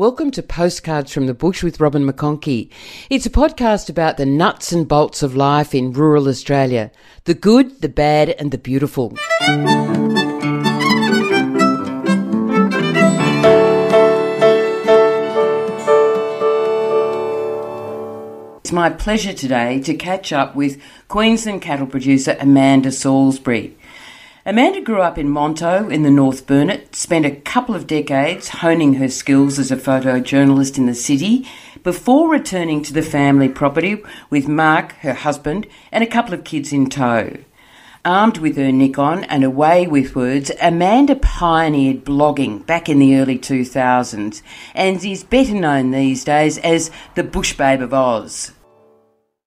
Welcome to Postcards from the Bush with Robin McConkie. It's a podcast about the nuts and bolts of life in rural Australia the good, the bad, and the beautiful. It's my pleasure today to catch up with Queensland cattle producer Amanda Salisbury. Amanda grew up in Monto in the North Burnett, spent a couple of decades honing her skills as a photojournalist in the city before returning to the family property with Mark, her husband, and a couple of kids in tow. Armed with her Nikon and away with words, Amanda pioneered blogging back in the early 2000s and is better known these days as the Bush Babe of Oz.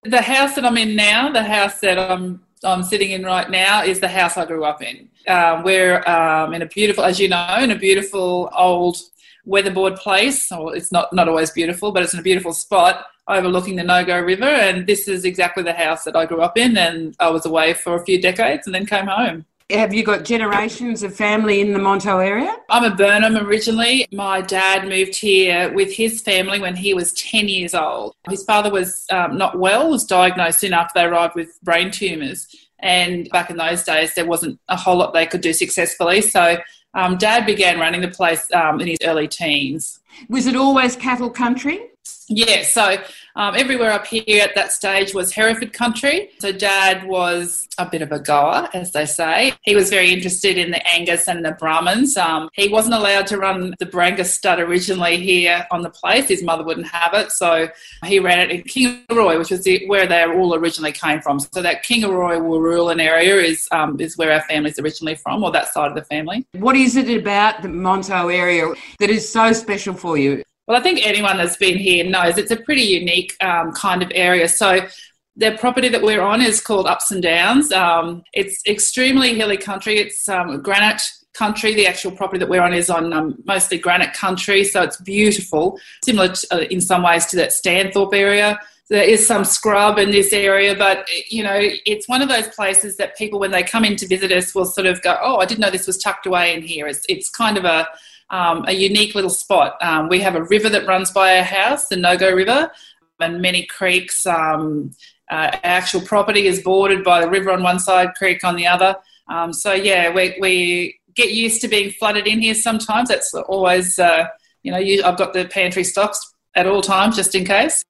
The house that I'm in now, the house that I'm I'm sitting in right now is the house I grew up in. Um, we're um, in a beautiful, as you know, in a beautiful old weatherboard place. Well, it's not, not always beautiful, but it's in a beautiful spot overlooking the Nogo River. And this is exactly the house that I grew up in. And I was away for a few decades and then came home. Have you got generations of family in the Monto area? I'm a Burnham originally. My dad moved here with his family when he was 10 years old. His father was um, not well, was diagnosed soon after they arrived with brain tumours. And back in those days, there wasn't a whole lot they could do successfully. So um, dad began running the place um, in his early teens. Was it always cattle country? Yeah, so um, everywhere up here at that stage was Hereford country. So dad was a bit of a goer, as they say. He was very interested in the Angus and the Brahmans. Um, he wasn't allowed to run the Brangus stud originally here on the place. His mother wouldn't have it. So he ran it in Kingaroy, which was the, where they all originally came from. So that Kingaroy Wooroolin area is, um, is where our family's originally from, or that side of the family. What is it about the Monto area that is so special for you? Well, I think anyone that's been here knows it's a pretty unique um, kind of area. So the property that we're on is called Ups and Downs. Um, it's extremely hilly country. It's um, granite country. The actual property that we're on is on um, mostly granite country, so it's beautiful, similar to, uh, in some ways to that Stanthorpe area. There is some scrub in this area, but you know, it's one of those places that people, when they come in to visit us, will sort of go, "Oh, I didn't know this was tucked away in here." It's, it's kind of a um, a unique little spot. Um, we have a river that runs by our house, the Nogo River, and many creeks. Um, uh, our actual property is bordered by the river on one side, creek on the other. Um, so yeah, we, we get used to being flooded in here sometimes. That's always, uh, you know, you, I've got the pantry stocks at all times just in case.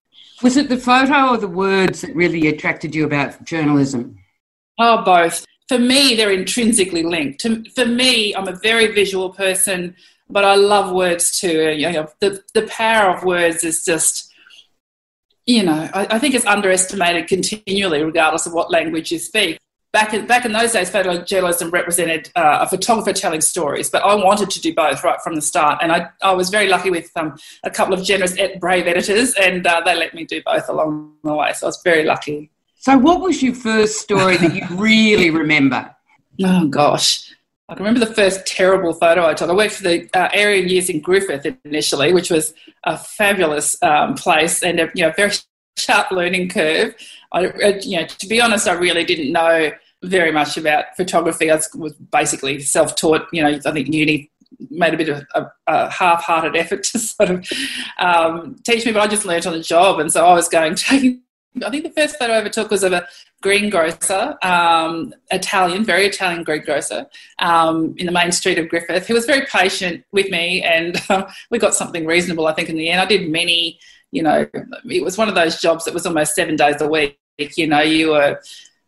Was it the photo or the words that really attracted you about journalism? Oh, both. For me, they're intrinsically linked. For me, I'm a very visual person but I love words too. You know, the the power of words is just, you know, I, I, think it's underestimated continually, regardless of what language you speak. Back in back in those days, photojournalism represented uh, a photographer telling stories, but I wanted to do both right from the start, and I I was very lucky with um, a couple of generous, brave editors, and uh, they let me do both along the way. So I was very lucky. So, what was your first story that you really remember? Oh gosh. I can remember the first terrible photo I took. I worked for the uh, Area News in Griffith initially, which was a fabulous um, place and a you know, very sharp learning curve. I, you know, to be honest, I really didn't know very much about photography. I was basically self-taught. You know, I think uni made a bit of a, a half-hearted effort to sort of um, teach me, but I just learnt on the job, and so I was going taking I think the first photo I ever took was of a greengrocer, um, Italian, very Italian greengrocer, um, in the main street of Griffith, He was very patient with me, and um, we got something reasonable, I think, in the end. I did many, you know, it was one of those jobs that was almost seven days a week. You know, you were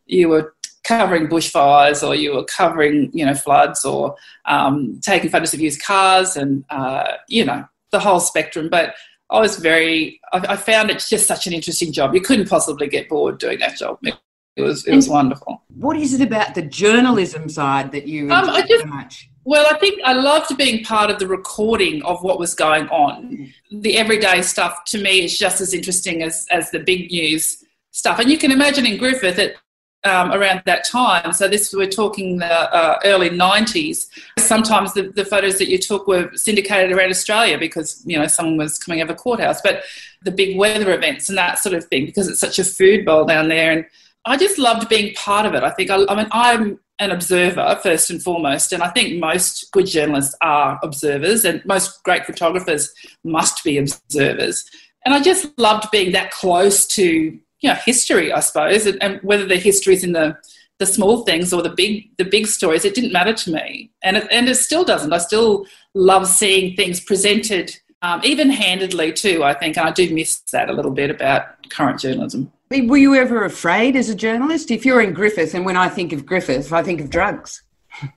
you were covering bushfires, or you were covering, you know, floods, or um, taking photos of used cars, and uh, you know, the whole spectrum. But I was very, I, I, found it just such an interesting job. You couldn't possibly get bored doing that job. It, it was, it was wonderful. What is it about the journalism side that you um, just, so much? Well, I think I loved being part of the recording of what was going on. Mm. The everyday stuff to me is just as interesting as, as the big news stuff. And you can imagine in Griffith, it, um, around that time. So this we're talking the uh, early 90s. Sometimes the, the photos that you took were syndicated around Australia because you know someone was coming over courthouse. But the big weather events and that sort of thing because it's such a food bowl down there and. I just loved being part of it. I think I, I mean I'm an observer first and foremost, and I think most good journalists are observers, and most great photographers must be observers. And I just loved being that close to you know history, I suppose, and, and whether the history is in the the small things or the big the big stories, it didn't matter to me, and it, and it still doesn't. I still love seeing things presented, um, even handedly too. I think, and I do miss that a little bit about current journalism. Were you ever afraid as a journalist? If you're in Griffith, and when I think of Griffith, I think of drugs.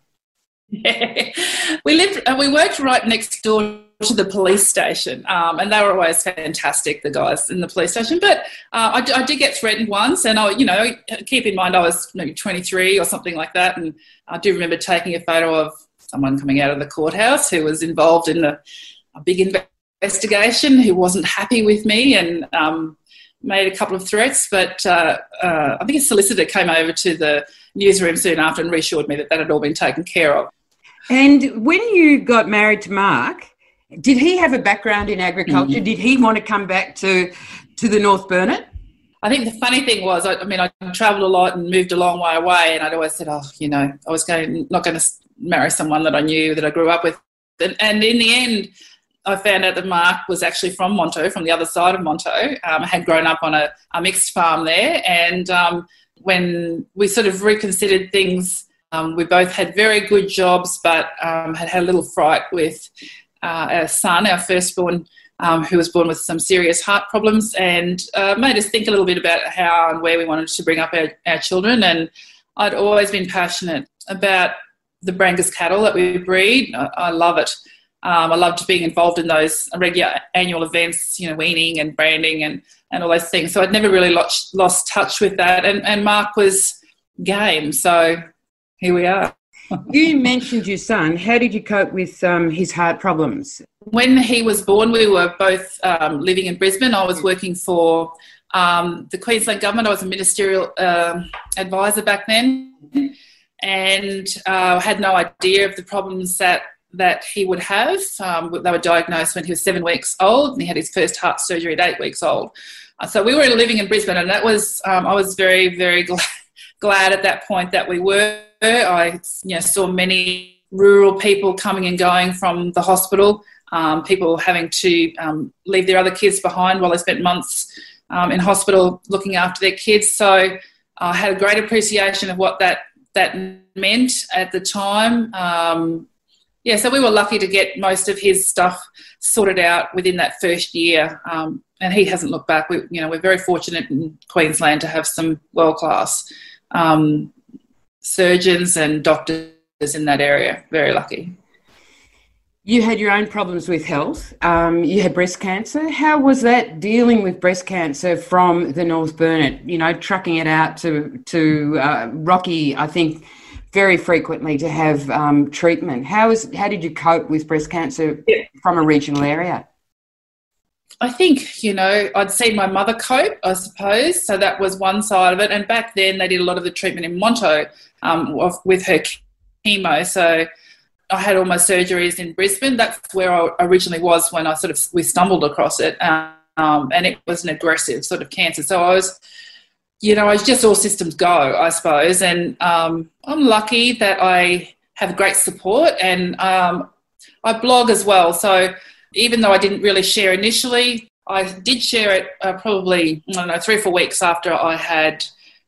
Yeah. we lived, uh, we worked right next door to the police station, um, and they were always fantastic, the guys in the police station. But uh, I, I, did get threatened once, and I, you know, keep in mind I was maybe 23 or something like that, and I do remember taking a photo of someone coming out of the courthouse who was involved in a, a big investigation, who wasn't happy with me, and um, made a couple of threats, but uh, uh, I think a solicitor came over to the newsroom soon after and reassured me that that had all been taken care of. And when you got married to Mark, did he have a background in agriculture? Mm-hmm. Did he want to come back to to the North Burnett? I think the funny thing was, I, I mean, I travelled a lot and moved a long way away, and I'd always said, "Oh, you know, I was going not going to marry someone that I knew that I grew up with." And, and in the end, I found out that Mark was actually from Monto, from the other side of Monto. Um, had grown up on a, a mixed farm there, and um, when we sort of reconsidered things, um, we both had very good jobs, but um, had had a little fright with uh, our son, our firstborn, um, who was born with some serious heart problems, and uh, made us think a little bit about how and where we wanted to bring up our, our children. And I'd always been passionate about the Brangus cattle that we breed. I, I love it. Um, I loved being involved in those regular annual events, you know, weaning and branding and, and all those things. So I'd never really lost, lost touch with that. And, and Mark was game. So here we are. You mentioned your son. How did you cope with um, his heart problems? When he was born, we were both um, living in Brisbane. I was working for um, the Queensland government. I was a ministerial um, advisor back then and uh, had no idea of the problems that that he would have. Um, they were diagnosed when he was seven weeks old, and he had his first heart surgery at eight weeks old. Uh, so we were living in Brisbane, and that was um, I was very very glad, glad at that point that we were. I you know, saw many rural people coming and going from the hospital, um, people having to um, leave their other kids behind while they spent months um, in hospital looking after their kids. So I had a great appreciation of what that that meant at the time. Um, yeah, so we were lucky to get most of his stuff sorted out within that first year, um, and he hasn't looked back. We, you know, we're very fortunate in Queensland to have some world class um, surgeons and doctors in that area. Very lucky. You had your own problems with health. Um, you had breast cancer. How was that dealing with breast cancer from the North Burnett? You know, trucking it out to to uh, Rocky. I think very frequently to have um, treatment. How is how did you cope with breast cancer yeah. from a regional area? I think you know I'd seen my mother cope, I suppose. So that was one side of it. And back then they did a lot of the treatment in Monto um, with her chemo. So I had all my surgeries in Brisbane. That's where I originally was when I sort of we stumbled across it, um, and it was an aggressive sort of cancer. So I was you know, it's just all systems go, I suppose. And um, I'm lucky that I have great support and um, I blog as well. So even though I didn't really share initially, I did share it uh, probably, I don't know, three or four weeks after I had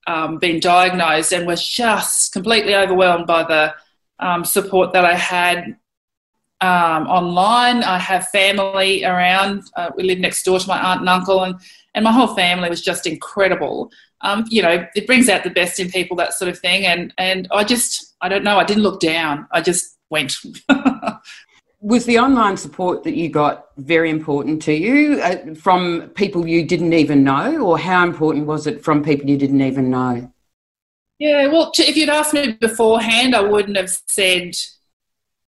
um, been diagnosed and was just completely overwhelmed by the um, support that I had um, online. I have family around. Uh, we live next door to my aunt and uncle, and, and my whole family was just incredible um, you know, it brings out the best in people, that sort of thing. And and I just, I don't know, I didn't look down. I just went. was the online support that you got very important to you uh, from people you didn't even know, or how important was it from people you didn't even know? Yeah, well, if you'd asked me beforehand, I wouldn't have said,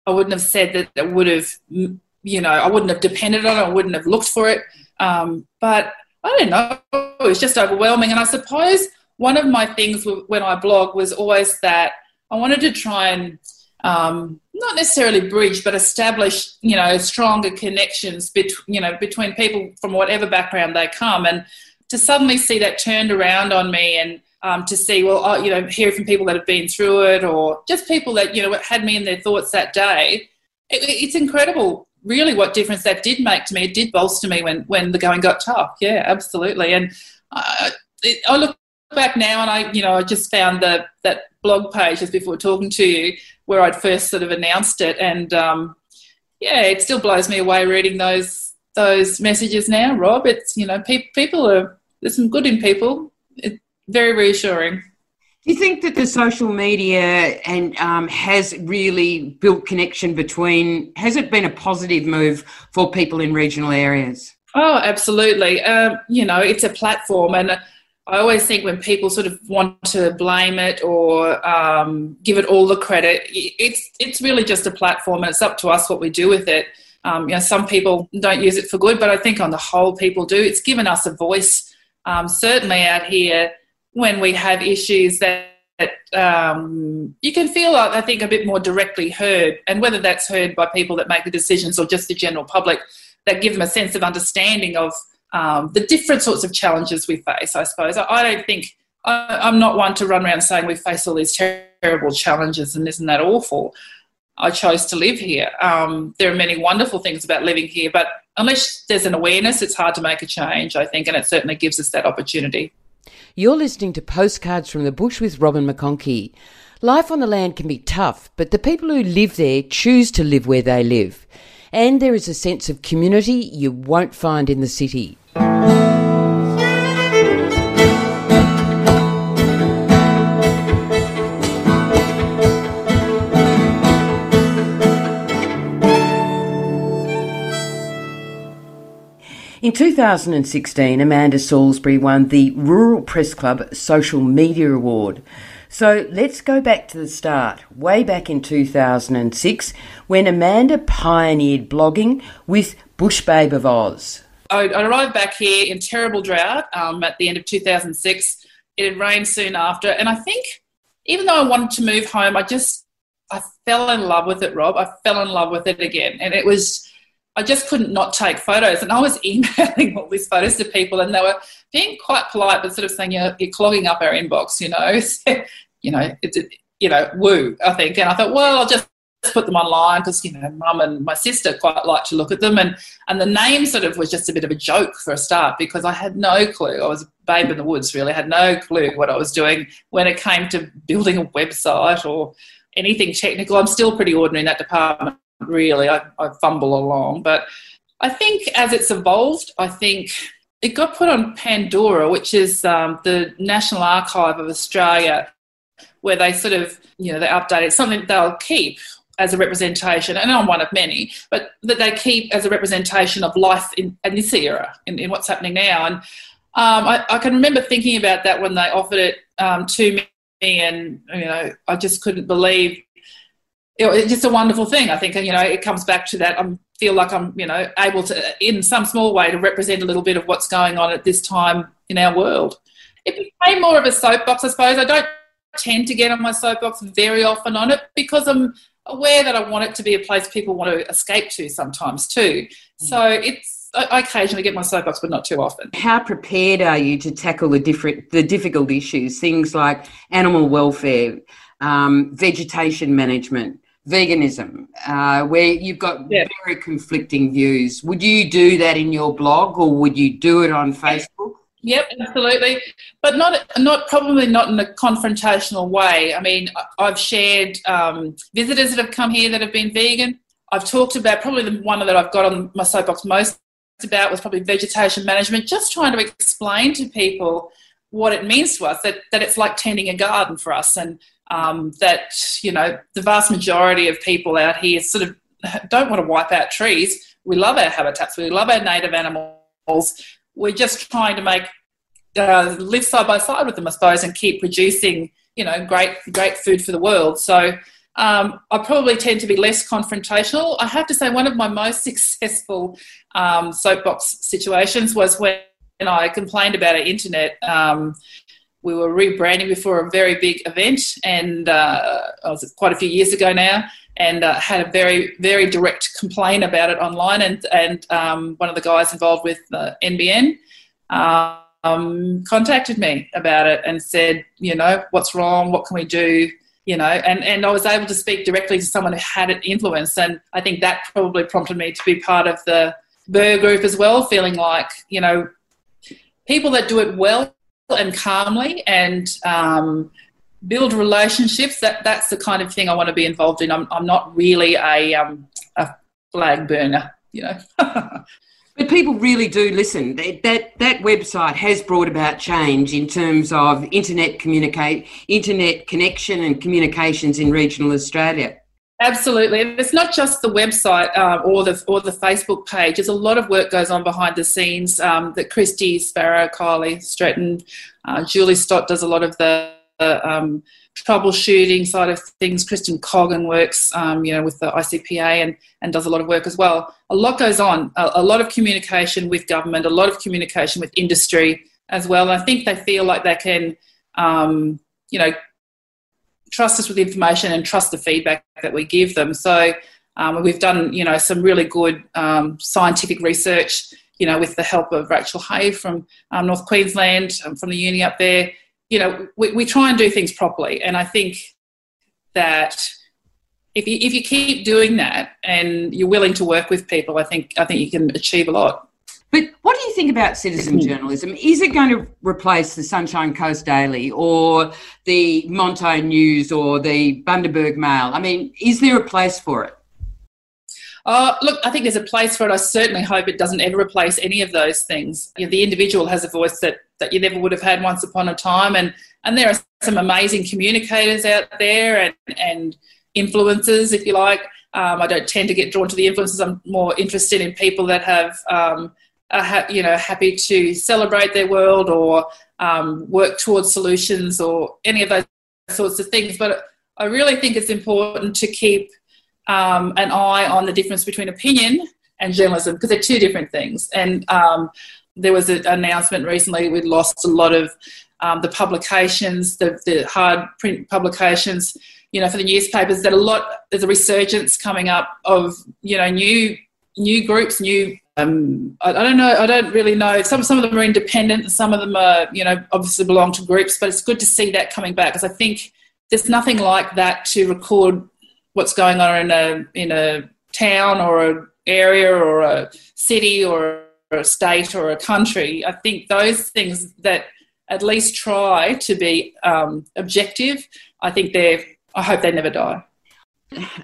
I wouldn't have said that it would have, you know, I wouldn't have depended on it, I wouldn't have looked for it. Um, but I don't know, it was just overwhelming. And I suppose one of my things when I blog was always that I wanted to try and um, not necessarily bridge, but establish, you know, stronger connections between, you know, between people from whatever background they come. And to suddenly see that turned around on me and um, to see, well, oh, you know, hear from people that have been through it or just people that, you know, had me in their thoughts that day. It, it's incredible, really, what difference that did make to me. It did bolster me when, when the going got tough. Yeah, absolutely. And I, it, I look back now and I, you know, I just found the, that blog page just before talking to you where I'd first sort of announced it. And um, yeah, it still blows me away reading those those messages now, Rob. It's, you know, pe- people are, there's some good in people. It's very reassuring. Do you think that the social media and um, has really built connection between? Has it been a positive move for people in regional areas? Oh, absolutely. Um, you know, it's a platform, and I always think when people sort of want to blame it or um, give it all the credit, it's it's really just a platform, and it's up to us what we do with it. Um, you know, some people don't use it for good, but I think on the whole, people do. It's given us a voice, um, certainly out here when we have issues that um, you can feel, I think, a bit more directly heard, and whether that's heard by people that make the decisions or just the general public, that give them a sense of understanding of um, the different sorts of challenges we face. I suppose I, I don't think I, am not one to run around saying we face all these terrible challenges and isn't that awful. I chose to live here. Um, there are many wonderful things about living here, but unless there's an awareness, it's hard to make a change, I think, and it certainly gives us that opportunity. You're listening to Postcards from the Bush with Robin McConkie. Life on the land can be tough, but the people who live there choose to live where they live. And there is a sense of community you won't find in the city. In 2016, Amanda Salisbury won the Rural Press Club Social Media Award. So let's go back to the start, way back in 2006, when Amanda pioneered blogging with Bush Babe of Oz. I, arrived back here in terrible drought um, at the end of 2006. It had rained soon after, and I think even though I wanted to move home, I just I fell in love with it, Rob. I fell in love with it again, and it was I just couldn't not take photos. And I was emailing all these photos to people, and they were being quite polite, but sort of saying, "You're, you're clogging up our inbox," you know. you know, it's you know, woo. I think, and I thought, well, I'll just put them online because you know, mum and my sister quite like to look at them, and and the name sort of was just a bit of a joke for a start because I had no clue. I was a babe in the woods, really, I had no clue what I was doing when it came to building a website or anything technical. I'm still pretty ordinary in that department really. I, I fumble along. But I think as it's evolved, I think it got put on Pandora, which is um, the National Archive of Australia, where they sort of, you know, they update it, something they'll keep as a representation, and I'm one of many, but that they keep as a representation of life in, in this era, in, in, what's happening now. And um, I, I, can remember thinking about that when they offered it um, to me, and you know, I just couldn't believe It, it's just a wonderful thing. I think, you know, it comes back to that. I feel like I'm, you know, able to, in some small way, to represent a little bit of what's going on at this time in our world. It became more of a soapbox, I suppose. I don't tend to get on my soapbox very often on it because I'm aware that I want it to be a place people want to escape to sometimes too. So it's I occasionally get my soapbox, but not too often. How prepared are you to tackle the different the difficult issues, things like animal welfare, um, vegetation management, veganism, uh, where you've got yeah. very conflicting views. Would you do that in your blog, or would you do it on Facebook? Yep, absolutely, but not not probably not in a confrontational way. I mean, I've shared um, visitors that have come here that have been vegan. I've talked about probably the one that I've got on my soapbox most about was probably vegetation management. Just trying to explain to people what it means to us that that it's like tending a garden for us, and um, that you know the vast majority of people out here sort of don't want to wipe out trees. We love our habitats. We love our native animals. We're just trying to make uh, live side by side with them, I suppose, and keep producing you know great great food for the world. So. Um, I probably tend to be less confrontational. I have to say, one of my most successful um, soapbox situations was when I complained about our internet. Um, we were rebranding before a very big event, and uh, was quite a few years ago now, and uh, had a very very direct complaint about it online. And and um, one of the guys involved with the NBN um, contacted me about it and said, you know, what's wrong? What can we do? You know, and, and I was able to speak directly to someone who had an influence. And I think that probably prompted me to be part of the BIRRR group as well, feeling like, you know, people that do it well and calmly and um, build relationships, that, that's the kind of thing I want to be involved in. I'm, I'm not really a, um, a flag burner, you know. But people really do listen. That, that that website has brought about change in terms of internet communicate, internet connection, and communications in regional Australia. Absolutely, and it's not just the website uh, or the or the Facebook page. There's a lot of work goes on behind the scenes um, that Kristy Sparrow, Kylie Stretton, uh, Julie Stott does a lot of the um, troubleshooting side of things. Kristen Coggan works, um, you know, with the ICPA and, and does a lot of work as well. A lot goes on, a, a, lot of communication with government, a lot of communication with industry as well. And I think they feel like they can, um, you know, trust us with information and trust the feedback that we give them. So um, we've done, you know, some really good um, scientific research, you know, with the help of Rachel Hay from um, North Queensland, um, from the uni up there you know, we, we try and do things properly. And I think that if you, if you keep doing that and you're willing to work with people, I think I think you can achieve a lot. But what do you think about citizen journalism? Is it going to replace the Sunshine Coast Daily or the Monto News or the Bundaberg Mail? I mean, is there a place for it? Uh, look, I think there's a place for it. I certainly hope it doesn't ever replace any of those things. You know, the individual has a voice that, that you never would have had once upon a time, and, and there are some amazing communicators out there and, and influencers, if you like. Um, I don't tend to get drawn to the influencers. I'm more interested in people that have, um, are ha- you know, happy to celebrate their world or um, work towards solutions or any of those sorts of things. But I really think it's important to keep um, an eye on the difference between opinion and journalism because they're two different things. And um, there was an announcement recently we lost a lot of um, the publications, the, the hard print publications, you know, for the newspapers. That a lot there's a resurgence coming up of you know new new groups, new. Um, I, I don't know. I don't really know. Some some of them are independent. Some of them are, you know, obviously belong to groups. But it's good to see that coming back because I think there's nothing like that to record what's going on in a in a town or an area or a city or a state or a country. I think those things that at least try to be um, objective, I think they're. I hope they never die.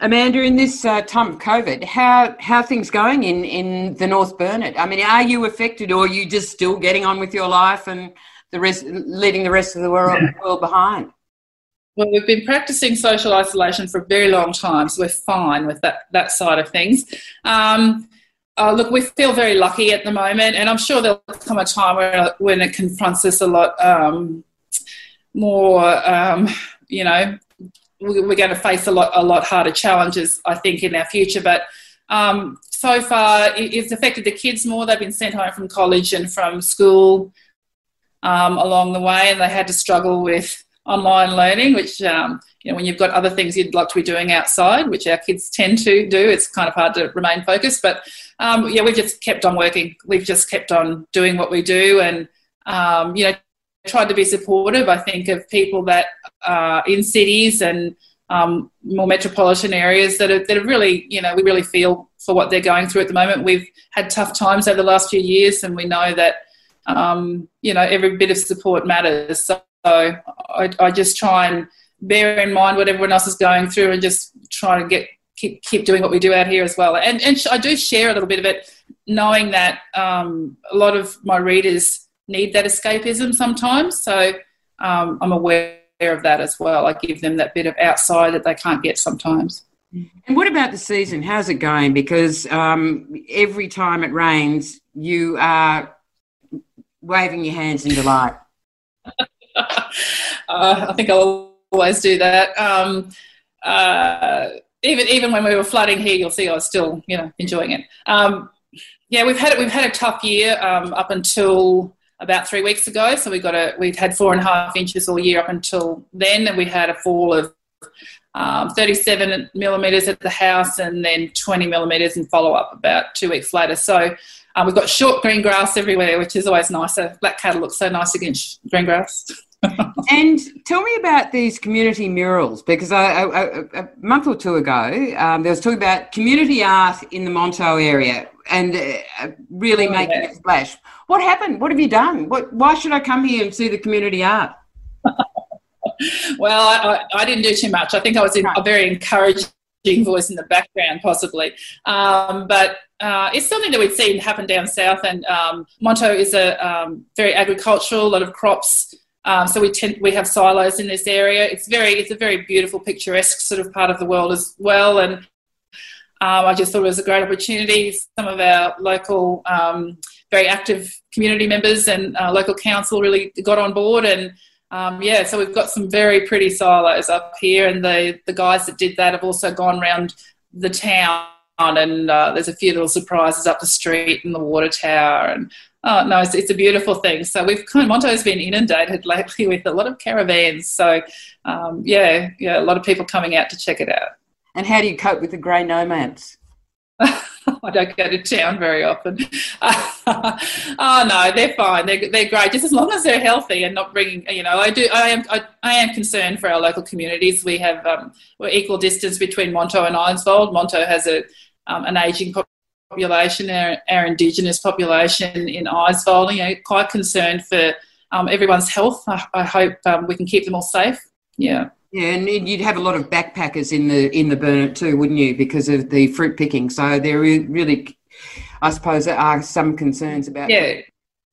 Amanda, in this uh, time of COVID, how how things going in in the North Burnett? I mean, are you affected, or are you just still getting on with your life and the rest, leaving the rest of the world, world behind? Well, we've been practicing social isolation for a very long time, so we're fine with that, that side of things. Um, uh, look, we feel very lucky at the moment, and I'm sure there'll come a time where, when it confronts us a lot um, more, um, you know, we're going to face a lot, a lot harder challenges, I think, in our future. But um, so far, it's affected the kids more. They've been sent home from college and from school um, along the way, and they had to struggle with online learning, which um, you know when you've got other things you'd like to be doing outside, which our kids tend to do, it's kind of hard to remain focused. But um, yeah, we've just kept on working. We've just kept on doing what we do, and um, you know tried to be supportive. I think of people that are in cities and um, more metropolitan areas that are, that are really, you know, we really feel for what they're going through at the moment. We've had tough times over the last few years, and we know that, um, you know, every bit of support matters. So so I, I just try and bear in mind what everyone else is going through and just try to get keep keep doing what we do out here as well. And and I do share a little bit of it, knowing that um, a lot of my readers need that escapism sometimes. So um, I'm aware of that as well. I give them that bit of outside that they can't get sometimes. And what about the season? How's it going? Because um, every time it rains, you are waving your hands in delight. uh, I think I'll always do that. Um, uh, even even when we were flooding here, you'll see I was still you know enjoying it. Um, yeah, we've had it. we've had a tough year um, up until about three weeks ago. So we got a we've had four and a half inches all year up until then, and we had a fall of um, 37 millimeters at the house, and then 20 millimeters in follow up about two weeks later. So Uh, we've got short green grass everywhere, which is always nicer. Black cattle look so nice against green grass. and tell me about these community murals because I, I, a month or two ago um, there was talk about community art in the Monto area and uh, really oh, making yeah. a splash. What happened? What have you done? What, why should I come here and see the community art? well, I, I, didn't do too much. I think I was in a very encouraging voice in the background, possibly. Um, but uh, it's something that we've seen happen down south. And um, Monto is a um, very agricultural, a lot of crops. Um, so we tend we have silos in this area. It's very it's a very beautiful, picturesque sort of part of the world as well. And um, I just thought it was a great opportunity. Some of our local, um, very active community members and uh, local council really got on board and um, yeah, so we've got some very pretty silos up here, and the the guys that did that have also gone around the town, and uh, there's a few little surprises up the street and the water tower, and oh no, it's, it's a beautiful thing. So we've kind of, Monto's been inundated lately with a lot of caravans. So um, yeah, yeah, a lot of people coming out to check it out. And how do you cope with the grey nomads? I don't go to town very often. oh no, they're fine. They're, they're great, just as long as they're healthy and not bringing. You know, I do. I am. I, I am concerned for our local communities. We have um, we're equal distance between Monto and Eidsvold. Monto has a um, an aging population. Our, our Indigenous population in Eidsvold. You know, quite concerned for um, everyone's health. I, I hope um, we can keep them all safe. Yeah. Yeah, and you'd have a lot of backpackers in the in the Burnett too, wouldn't you? Because of the fruit picking. So there really, I suppose, there are some concerns about. Yeah, that.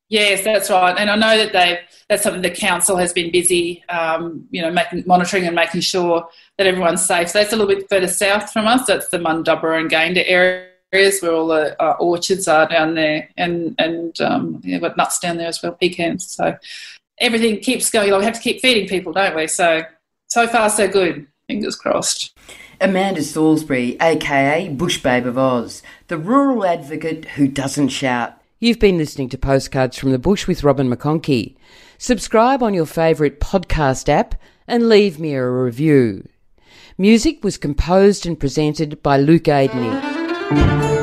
yes, that's right. And I know that they that's something the council has been busy, um, you know, making monitoring and making sure that everyone's safe. So that's a little bit further south from us. That's the Mundubbera and Gayndah areas where all the uh, orchards are down there, and and um, yeah, got nuts down there as well, pecans. So everything keeps going. We have to keep feeding people, don't we? So so far, so good. Fingers crossed. Amanda Salisbury, aka Bush Babe of Oz, the rural advocate who doesn't shout. You've been listening to Postcards from the Bush with Robin McConkie. Subscribe on your favourite podcast app and leave me a review. Music was composed and presented by Luke Aidney.